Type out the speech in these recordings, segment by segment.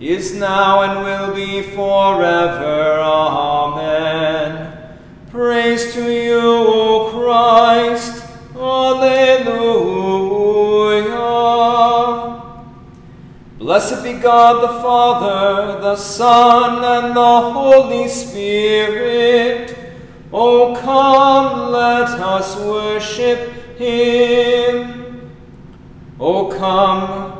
is now and will be forever. Amen. Praise to you, O Christ. Alleluia. Blessed be God the Father, the Son, and the Holy Spirit. O come, let us worship him. O come,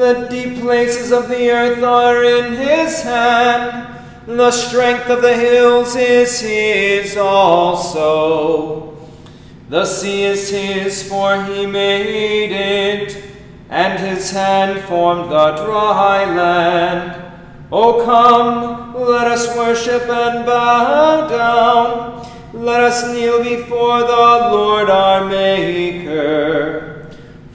The deep places of the earth are in his hand. The strength of the hills is his also. The sea is his, for he made it, and his hand formed the dry land. O come, let us worship and bow down. Let us kneel before the Lord our Maker.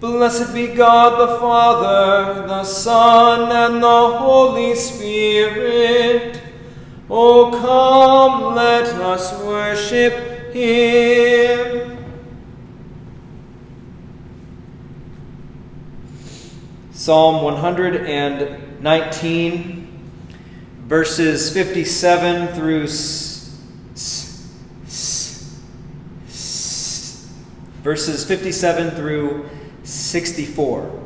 Blessed be God the Father, the Son, and the Holy Spirit. O come, let us worship him. Psalm 119, verses 57 through verses 57 through 64.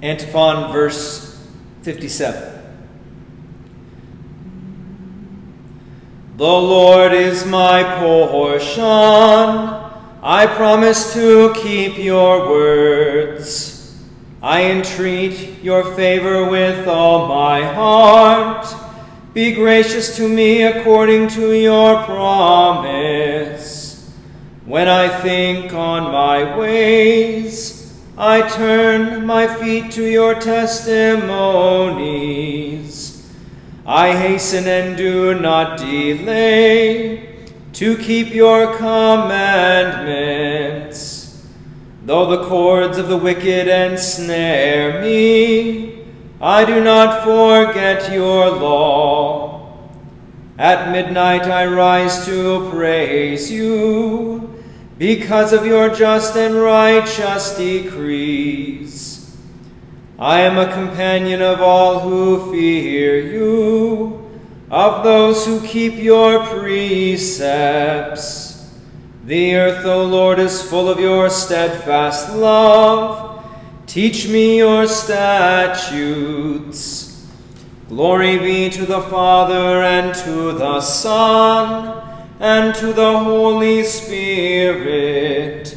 Antiphon, verse 57. The Lord is my portion. I promise to keep your words. I entreat your favor with all my heart. Be gracious to me according to your promise. When I think on my ways, I turn my feet to your testimonies. I hasten and do not delay to keep your commandments. Though the cords of the wicked ensnare me, I do not forget your law. At midnight I rise to praise you because of your just and righteous decrees. I am a companion of all who fear you, of those who keep your precepts. The earth, O Lord, is full of your steadfast love. Teach me your statutes. Glory be to the Father and to the Son and to the Holy Spirit,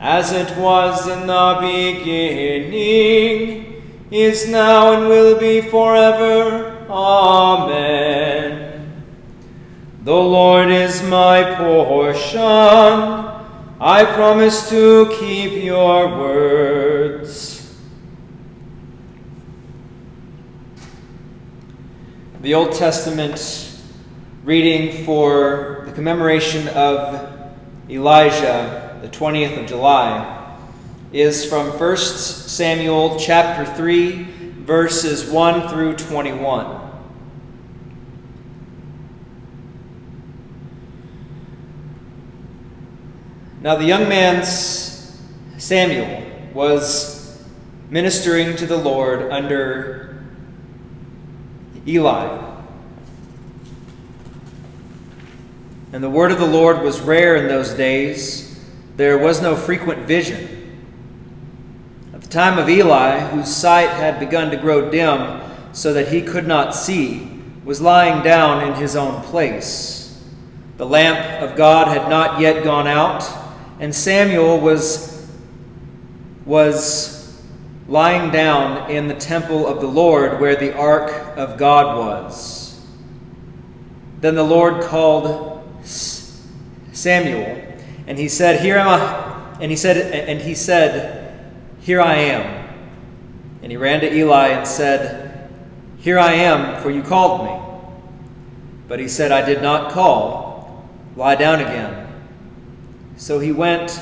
as it was in the beginning, is now, and will be forever. Amen. The Lord is my portion. I promise to keep your words. The Old Testament reading for the commemoration of Elijah, the 20th of July, is from 1 Samuel chapter 3, verses 1 through 21. Now, the young man Samuel was ministering to the Lord under Eli And the word of the Lord was rare in those days. There was no frequent vision. At the time of Eli, whose sight had begun to grow dim so that he could not see, was lying down in his own place. The lamp of God had not yet gone out, and Samuel was, was lying down in the temple of the Lord where the ark of God was. Then the Lord called Samuel, and he said, "Here am I." And he said, "And he said, Here I am." And he ran to Eli and said, "Here I am, for you called me." But he said, "I did not call. Lie down again." So he went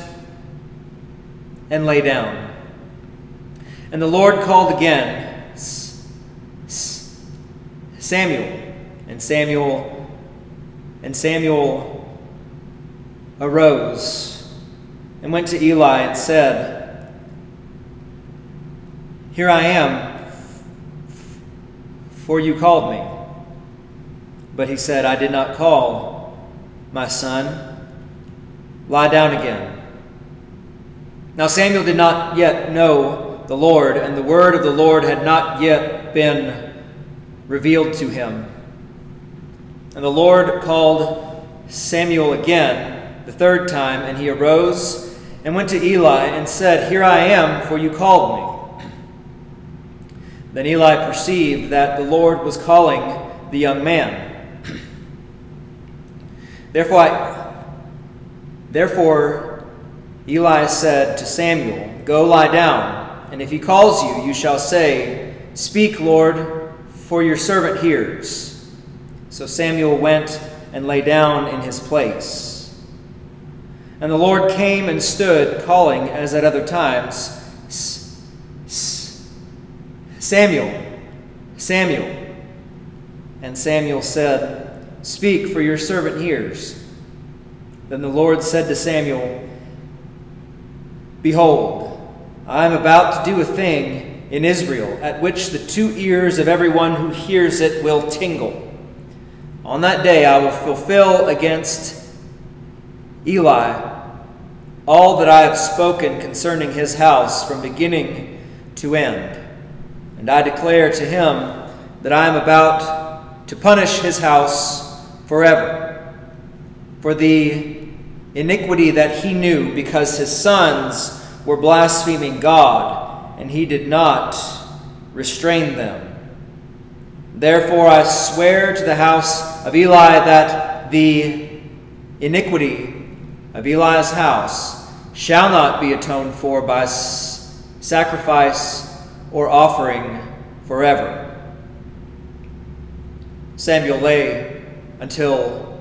and lay down. And the Lord called again, Samuel. And Samuel and Samuel arose and went to Eli and said, Here I am, for you called me. But he said, I did not call, my son. Lie down again. Now Samuel did not yet know the Lord, and the word of the Lord had not yet been revealed to him. And the Lord called Samuel again, the third time, and he arose and went to Eli and said, Here I am, for you called me. Then Eli perceived that the Lord was calling the young man. Therefore, I, therefore Eli said to Samuel, Go lie down, and if he calls you, you shall say, Speak, Lord, for your servant hears. So Samuel went and lay down in his place. And the Lord came and stood, calling as at other times, Samuel, Samuel. And Samuel said, Speak, for your servant hears. Then the Lord said to Samuel, Behold, I am about to do a thing in Israel at which the two ears of everyone who hears it will tingle. On that day I will fulfill against Eli all that I have spoken concerning his house from beginning to end. And I declare to him that I am about to punish his house forever for the iniquity that he knew because his sons were blaspheming God, and he did not restrain them. Therefore, I swear to the house of Eli that the iniquity of Eli's house shall not be atoned for by sacrifice or offering forever. Samuel lay until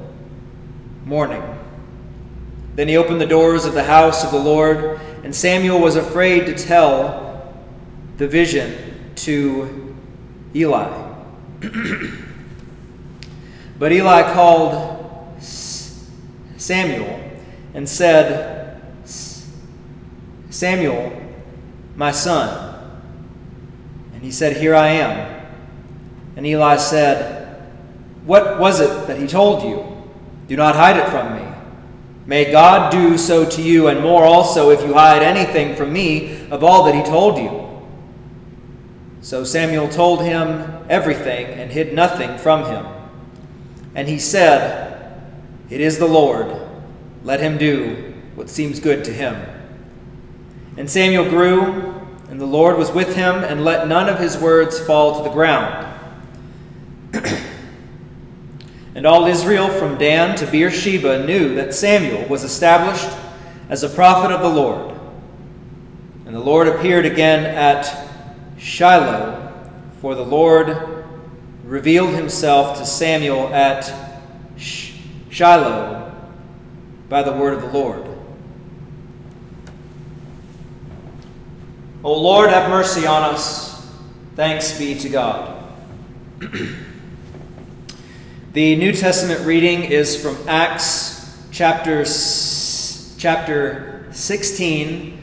morning. Then he opened the doors of the house of the Lord, and Samuel was afraid to tell the vision to Eli. but Eli called Samuel and said, Samuel, my son. And he said, Here I am. And Eli said, What was it that he told you? Do not hide it from me. May God do so to you, and more also, if you hide anything from me of all that he told you. So Samuel told him everything and hid nothing from him. And he said, It is the Lord. Let him do what seems good to him. And Samuel grew, and the Lord was with him, and let none of his words fall to the ground. and all Israel from Dan to Beersheba knew that Samuel was established as a prophet of the Lord. And the Lord appeared again at Shiloh, for the Lord revealed himself to Samuel at Shiloh by the word of the Lord. O Lord, have mercy on us. Thanks be to God. the New Testament reading is from Acts chapter 6, chapter 16,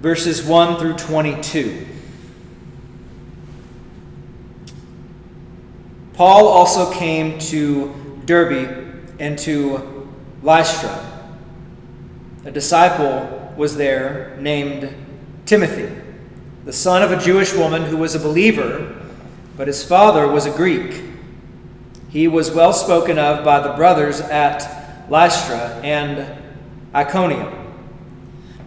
verses 1 through 22. Paul also came to Derbe and to Lystra. A disciple was there named Timothy, the son of a Jewish woman who was a believer, but his father was a Greek. He was well spoken of by the brothers at Lystra and Iconium.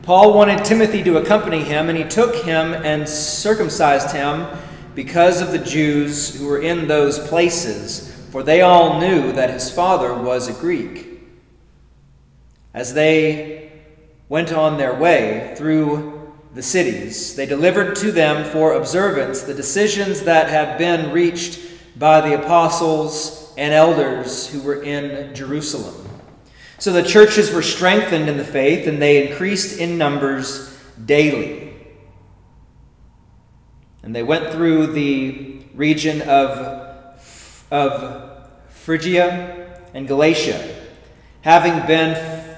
Paul wanted Timothy to accompany him, and he took him and circumcised him because of the Jews who were in those places, for they all knew that his father was a Greek. As they went on their way through the cities, they delivered to them for observance the decisions that had been reached by the apostles and elders who were in Jerusalem. So the churches were strengthened in the faith and they increased in numbers daily. And they went through the region of, of Phrygia and Galatia, having been,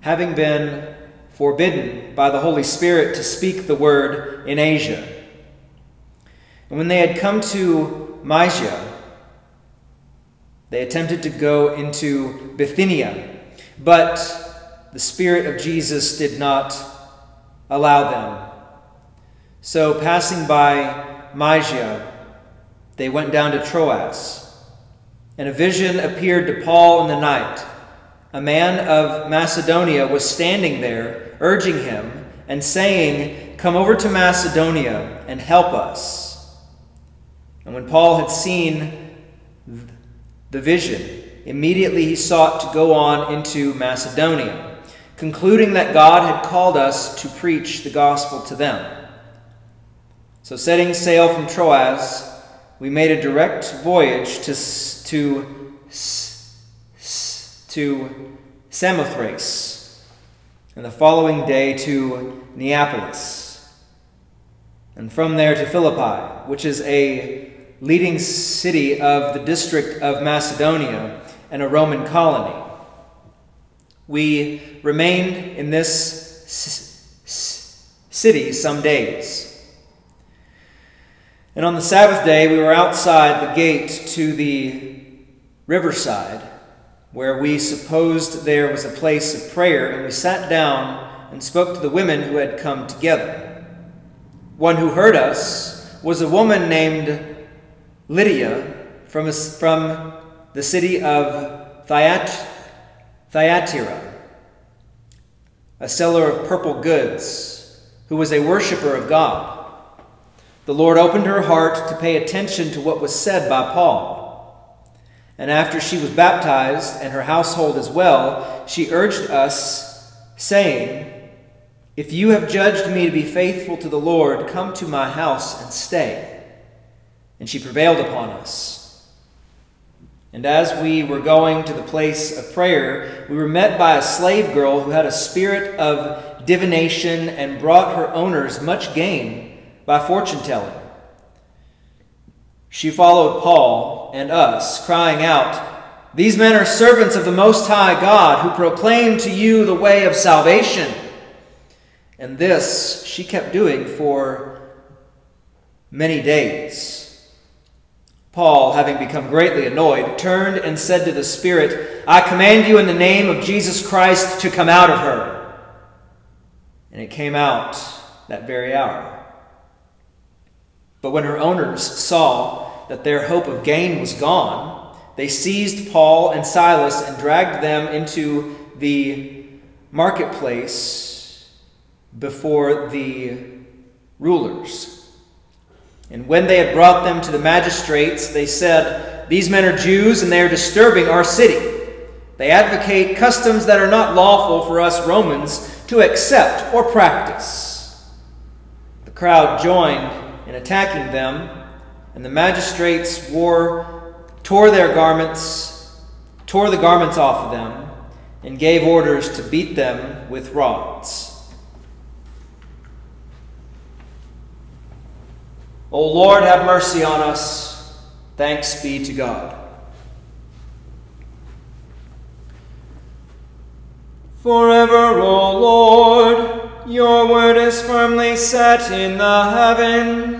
having been forbidden by the Holy Spirit to speak the word in Asia. And when they had come to Mysia, they attempted to go into Bithynia, but the Spirit of Jesus did not allow them. So, passing by Mysia, they went down to Troas. And a vision appeared to Paul in the night. A man of Macedonia was standing there, urging him and saying, Come over to Macedonia and help us. And when Paul had seen the vision, immediately he sought to go on into Macedonia, concluding that God had called us to preach the gospel to them. So, setting sail from Troas, we made a direct voyage to, to, to Samothrace, and the following day to Neapolis, and from there to Philippi, which is a leading city of the district of Macedonia and a Roman colony. We remained in this city some days. And on the Sabbath day, we were outside the gate to the riverside, where we supposed there was a place of prayer, and we sat down and spoke to the women who had come together. One who heard us was a woman named Lydia from, a, from the city of Thyat, Thyatira, a seller of purple goods, who was a worshiper of God. The Lord opened her heart to pay attention to what was said by Paul. And after she was baptized, and her household as well, she urged us, saying, If you have judged me to be faithful to the Lord, come to my house and stay. And she prevailed upon us. And as we were going to the place of prayer, we were met by a slave girl who had a spirit of divination and brought her owners much gain by fortune telling. She followed Paul and us, crying out, These men are servants of the Most High God, who proclaim to you the way of salvation. And this she kept doing for many days. Paul, having become greatly annoyed, turned and said to the Spirit, I command you in the name of Jesus Christ to come out of her. And it came out that very hour. But when her owners saw that their hope of gain was gone, they seized Paul and Silas and dragged them into the marketplace before the rulers. And when they had brought them to the magistrates, they said, These men are Jews and they are disturbing our city. They advocate customs that are not lawful for us Romans to accept or practice. The crowd joined in attacking them, and the magistrates wore, tore their garments, tore the garments off of them, and gave orders to beat them with rods. O Lord, have mercy on us. Thanks be to God. Forever, O Lord, your word is firmly set in the heavens.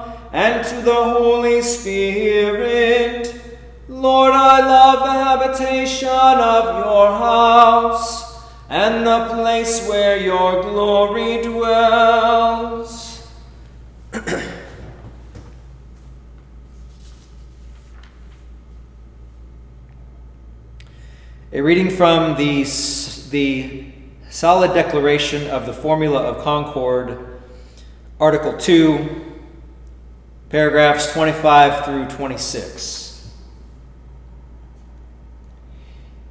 and to the Holy Spirit. Lord, I love the habitation of your house, and the place where your glory dwells. A reading from the, the Solid Declaration of the Formula of Concord, Article 2, paragraphs 25 through 26.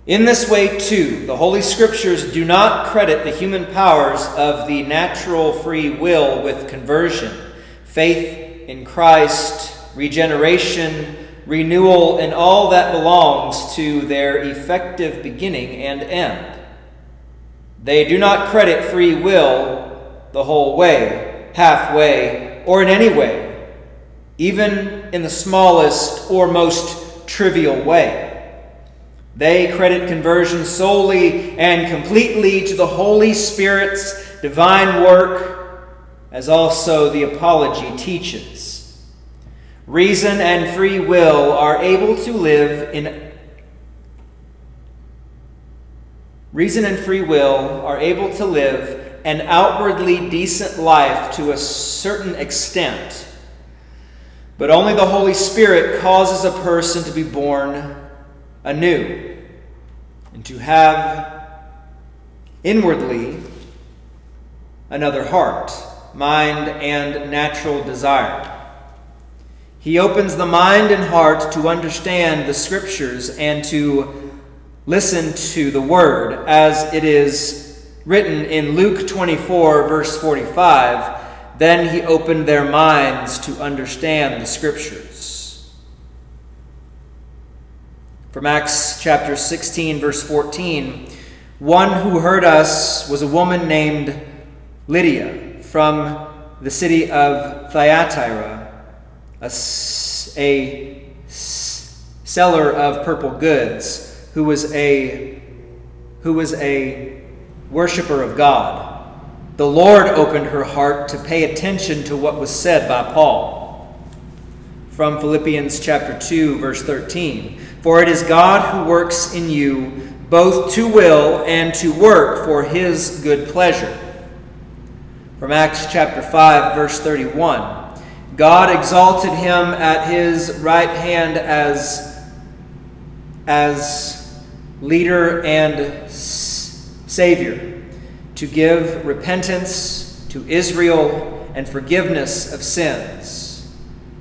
In this way, too, the Holy Scriptures do not credit the human powers of the natural free will with conversion, faith in Christ, regeneration, renewal, and all that belongs to their effective beginning and end. They do not credit free will the whole way, halfway, or in any way, even in the smallest or most trivial way. They credit conversion solely and completely to the Holy Spirit's divine work, as also the Apology teaches. Reason and free will are able to live in Reason and free will are able to live an outwardly decent life to a certain extent. But only the Holy Spirit causes a person to be born anew and to have inwardly another heart, mind, and natural desire. He opens the mind and heart to understand the scriptures and to listen to the word as it is written in Luke 24, verse 45. Then he opened their minds to understand the scriptures. From Acts chapter 16, verse 14, one who heard us was a woman named Lydia from the city of Thyatira a, a seller of purple goods who was a who was a worshiper of God. The Lord opened her heart to pay attention to what was said by Paul. From Philippians chapter 2 verse 13. For it is God who works in you both to will and to work for his good pleasure. From Acts chapter 5 verse 31. God exalted him at his right hand as, as leader and Savior to give repentance to Israel and forgiveness of sins.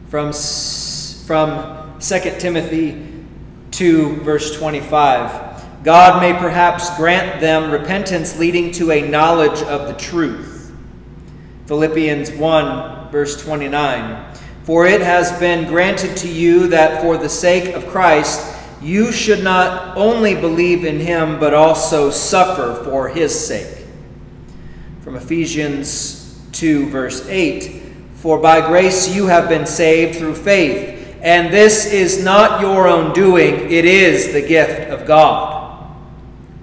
From, from 2 Timothy 2, verse 25. God may perhaps grant them repentance leading to a knowledge of the truth. Philippians 1, verse 29. For it has been granted to you that for the sake of Christ you should not only believe in him, but also suffer for his sake. From Ephesians 2, verse 8 For by grace you have been saved through faith, and this is not your own doing, it is the gift of God.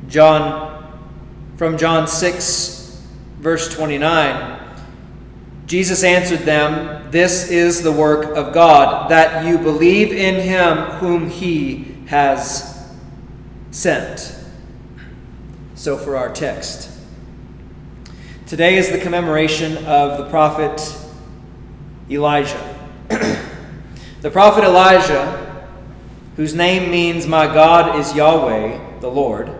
John, from John 6, verse 29. Jesus answered them, This is the work of God, that you believe in him whom he has sent. So, for our text. Today is the commemoration of the prophet Elijah. the prophet Elijah, whose name means My God is Yahweh, the Lord,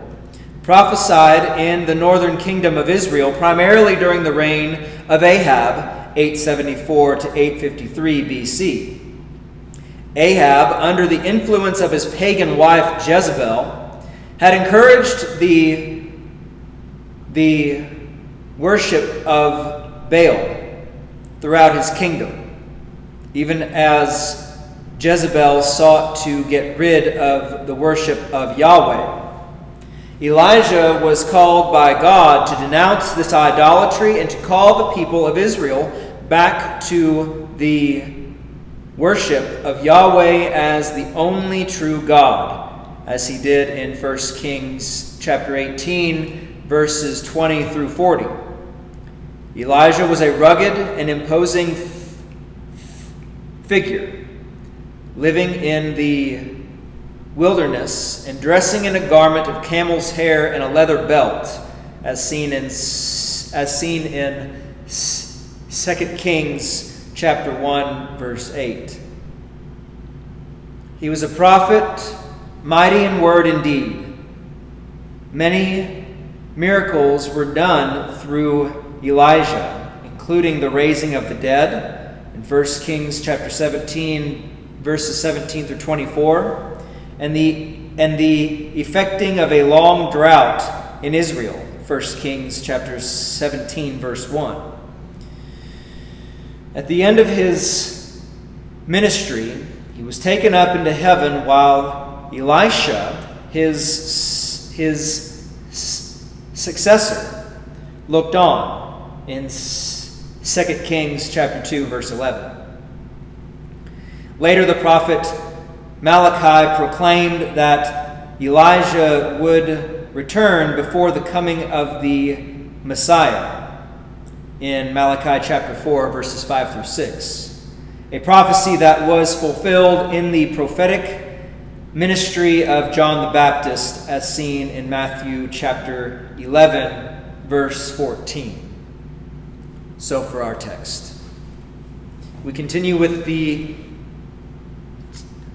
prophesied in the northern kingdom of Israel primarily during the reign of Ahab 874 to 853 BC. Ahab, under the influence of his pagan wife Jezebel, had encouraged the, the worship of Baal throughout his kingdom, even as Jezebel sought to get rid of the worship of Yahweh. Elijah was called by God to denounce this idolatry and to call the people of Israel back to the worship of Yahweh as the only true God, as he did in 1 Kings chapter 18, verses 20 through 40. Elijah was a rugged and imposing figure, living in the wilderness and dressing in a garment of camel's hair and a leather belt, as seen in as seen in 2 Kings chapter 1 verse 8. He was a prophet, mighty in word and deed. Many miracles were done through Elijah, including the raising of the dead in 1 Kings chapter 17, verses 17 through 24, and the, and the effecting of a long drought in Israel, 1 Kings chapter 17, verse 1. At the end of his ministry, he was taken up into heaven while Elisha, his, his successor, looked on in 2 Kings chapter 2 verse 11. Later the prophet Malachi proclaimed that Elijah would return before the coming of the Messiah in Malachi chapter 4 verses 5 through 6. A prophecy that was fulfilled in the prophetic ministry of John the Baptist as seen in Matthew chapter 11 verse 14. So for our text. We continue with the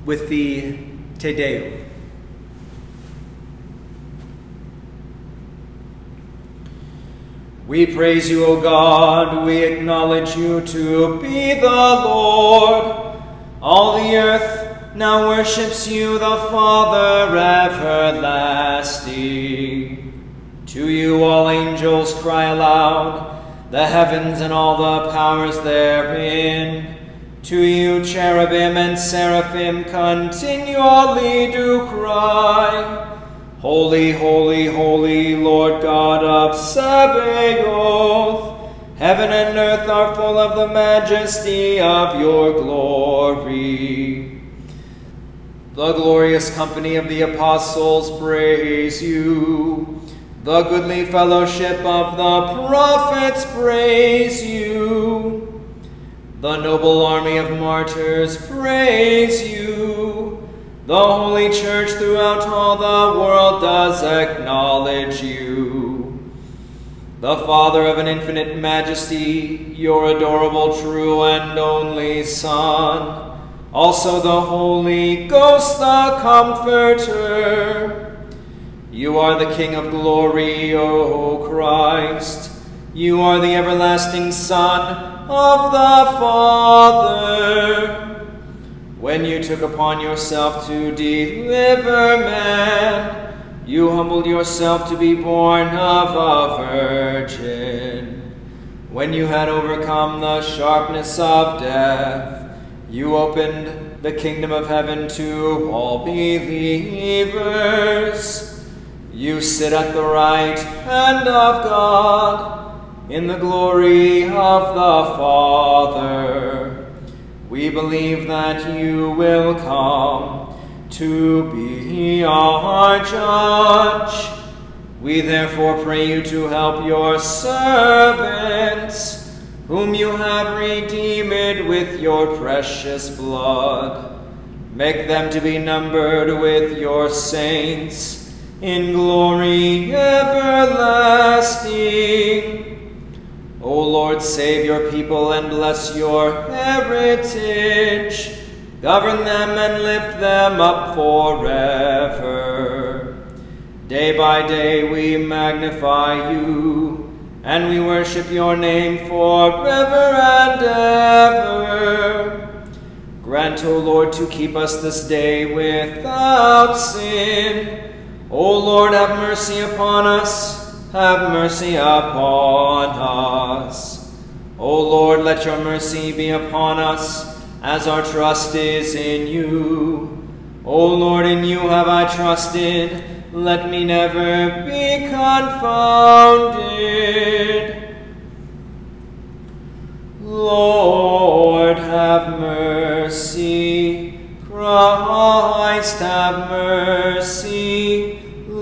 with the Te Deum. We praise you, O God, we acknowledge you to be the Lord. All the earth now worships you, the Father everlasting. To you all angels cry aloud the heavens and all the powers therein. To you cherubim and seraphim continually do cry, Holy, holy, holy, Lord God of Sabaoth. Heaven and earth are full of the majesty of your glory. The glorious company of the apostles praise you. The goodly fellowship of the prophets praise you. The noble army of martyrs praise you. The holy church throughout all the world does acknowledge you. The Father of an infinite majesty, your adorable, true, and only Son, also the Holy Ghost, the Comforter, you are the King of glory, O Christ. You are the everlasting Son of the Father. When you took upon yourself to deliver man, you humbled yourself to be born of a virgin. When you had overcome the sharpness of death, you opened the kingdom of heaven to all believers. You sit at the right hand of God in the glory of the Father. We believe that you will come to be our judge. We therefore pray you to help your servants, whom you have redeemed with your precious blood. Make them to be numbered with your saints in glory everlasting. O Lord, save your people and bless your heritage. Govern them and lift them up forever. Day by day we magnify you, and we worship your name forever and ever. Grant, O Lord, to keep us this day without sin O Lord, have mercy upon us, have mercy upon us. O Lord, let your mercy be upon us, as our trust is in you. O Lord, in you have I trusted. Let me never be confounded. Lord, have mercy. Christ, have mercy.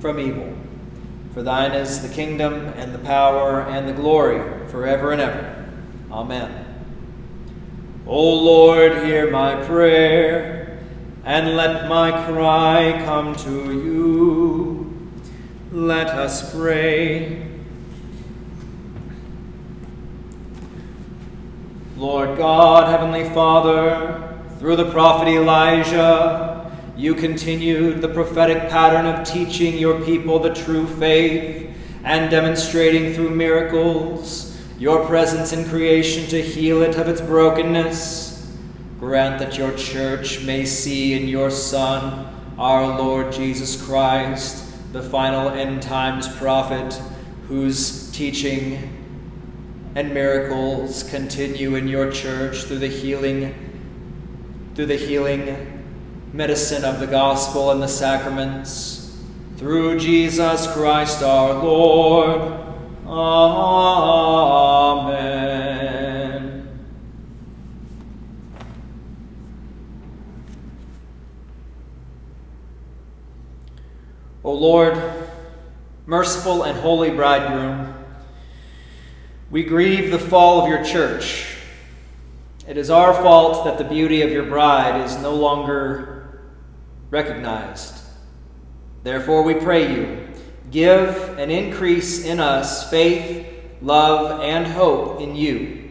from evil. For thine is the kingdom, and the power, and the glory, forever and ever. Amen. O Lord, hear my prayer, and let my cry come to you. Let us pray. Lord God, Heavenly Father, through the prophet Elijah, you continued the prophetic pattern of teaching your people the true faith and demonstrating through miracles your presence in creation to heal it of its brokenness. Grant that your church may see in your Son, our Lord Jesus Christ, the final end times prophet, whose teaching and miracles continue in your church through the healing through the healing medicine of the gospel and the sacraments. Through Jesus Christ our Lord. Amen. O Lord merciful and holy bridegroom we grieve the fall of your church. It is our fault that the beauty of your bride is no longer recognized. Therefore, we pray you, give an increase in us faith, love, and hope in you.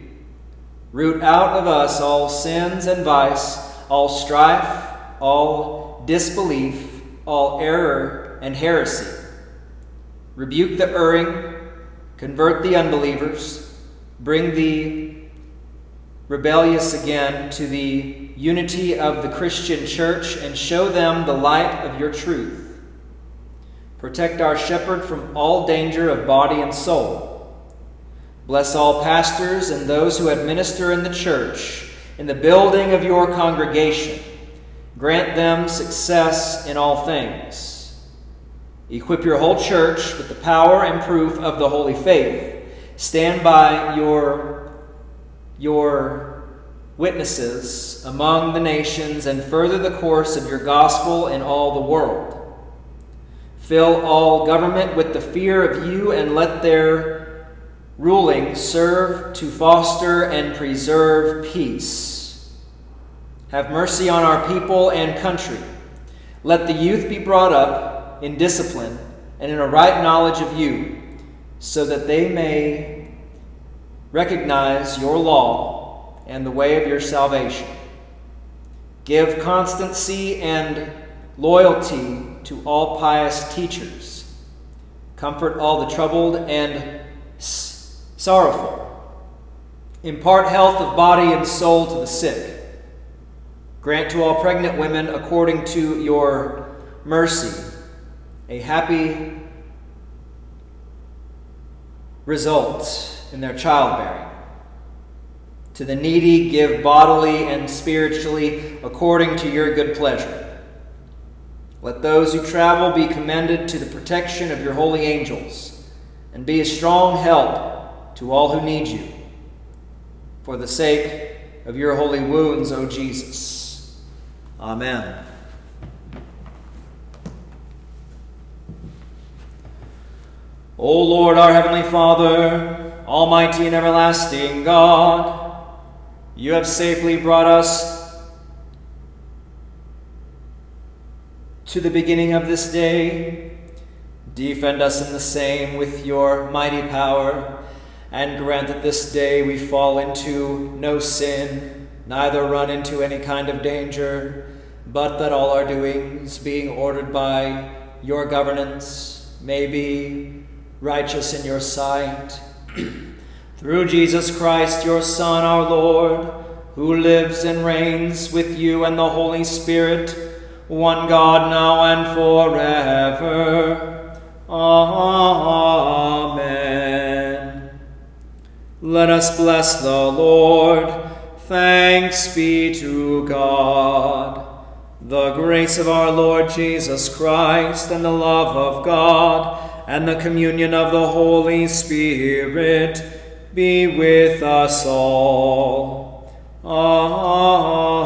Root out of us all sins and vice, all strife, all disbelief, all error and heresy. Rebuke the erring convert the unbelievers, bring the rebellious again to the unity of the Christian church, and show them the light of your truth. Protect our shepherd from all danger of body and soul. Bless all pastors and those who administer in the church, in the building of your congregation. Grant them success in all things. Equip your whole church with the power and proof of the holy faith. Stand by your, your witnesses among the nations and further the course of your gospel in all the world. Fill all government with the fear of you and let their ruling serve to foster and preserve peace. Have mercy on our people and country. Let the youth be brought up in discipline and in a right knowledge of you, so that they may recognize your law and the way of your salvation. Give constancy and loyalty to all pious teachers. Comfort all the troubled and sorrowful. Impart health of body and soul to the sick. Grant to all pregnant women, according to your mercy, a happy result in their childbearing. To the needy, give bodily and spiritually according to your good pleasure. Let those who travel be commended to the protection of your holy angels, and be a strong help to all who need you. For the sake of your holy wounds, O Jesus. Amen. O Lord, our Heavenly Father, Almighty and everlasting God, you have safely brought us to the beginning of this day. Defend us in the same with your mighty power, and grant that this day we fall into no sin, neither run into any kind of danger, but that all our doings, being ordered by your governance, may be righteous in your sight. Through Jesus Christ, your Son, our Lord, who lives and reigns with you and the Holy Spirit, one God now and forever. Amen. Let us bless the Lord. Thanks be to God. The grace of our Lord Jesus Christ and the love of God and the communion of the Holy Spirit be with us all. Amen.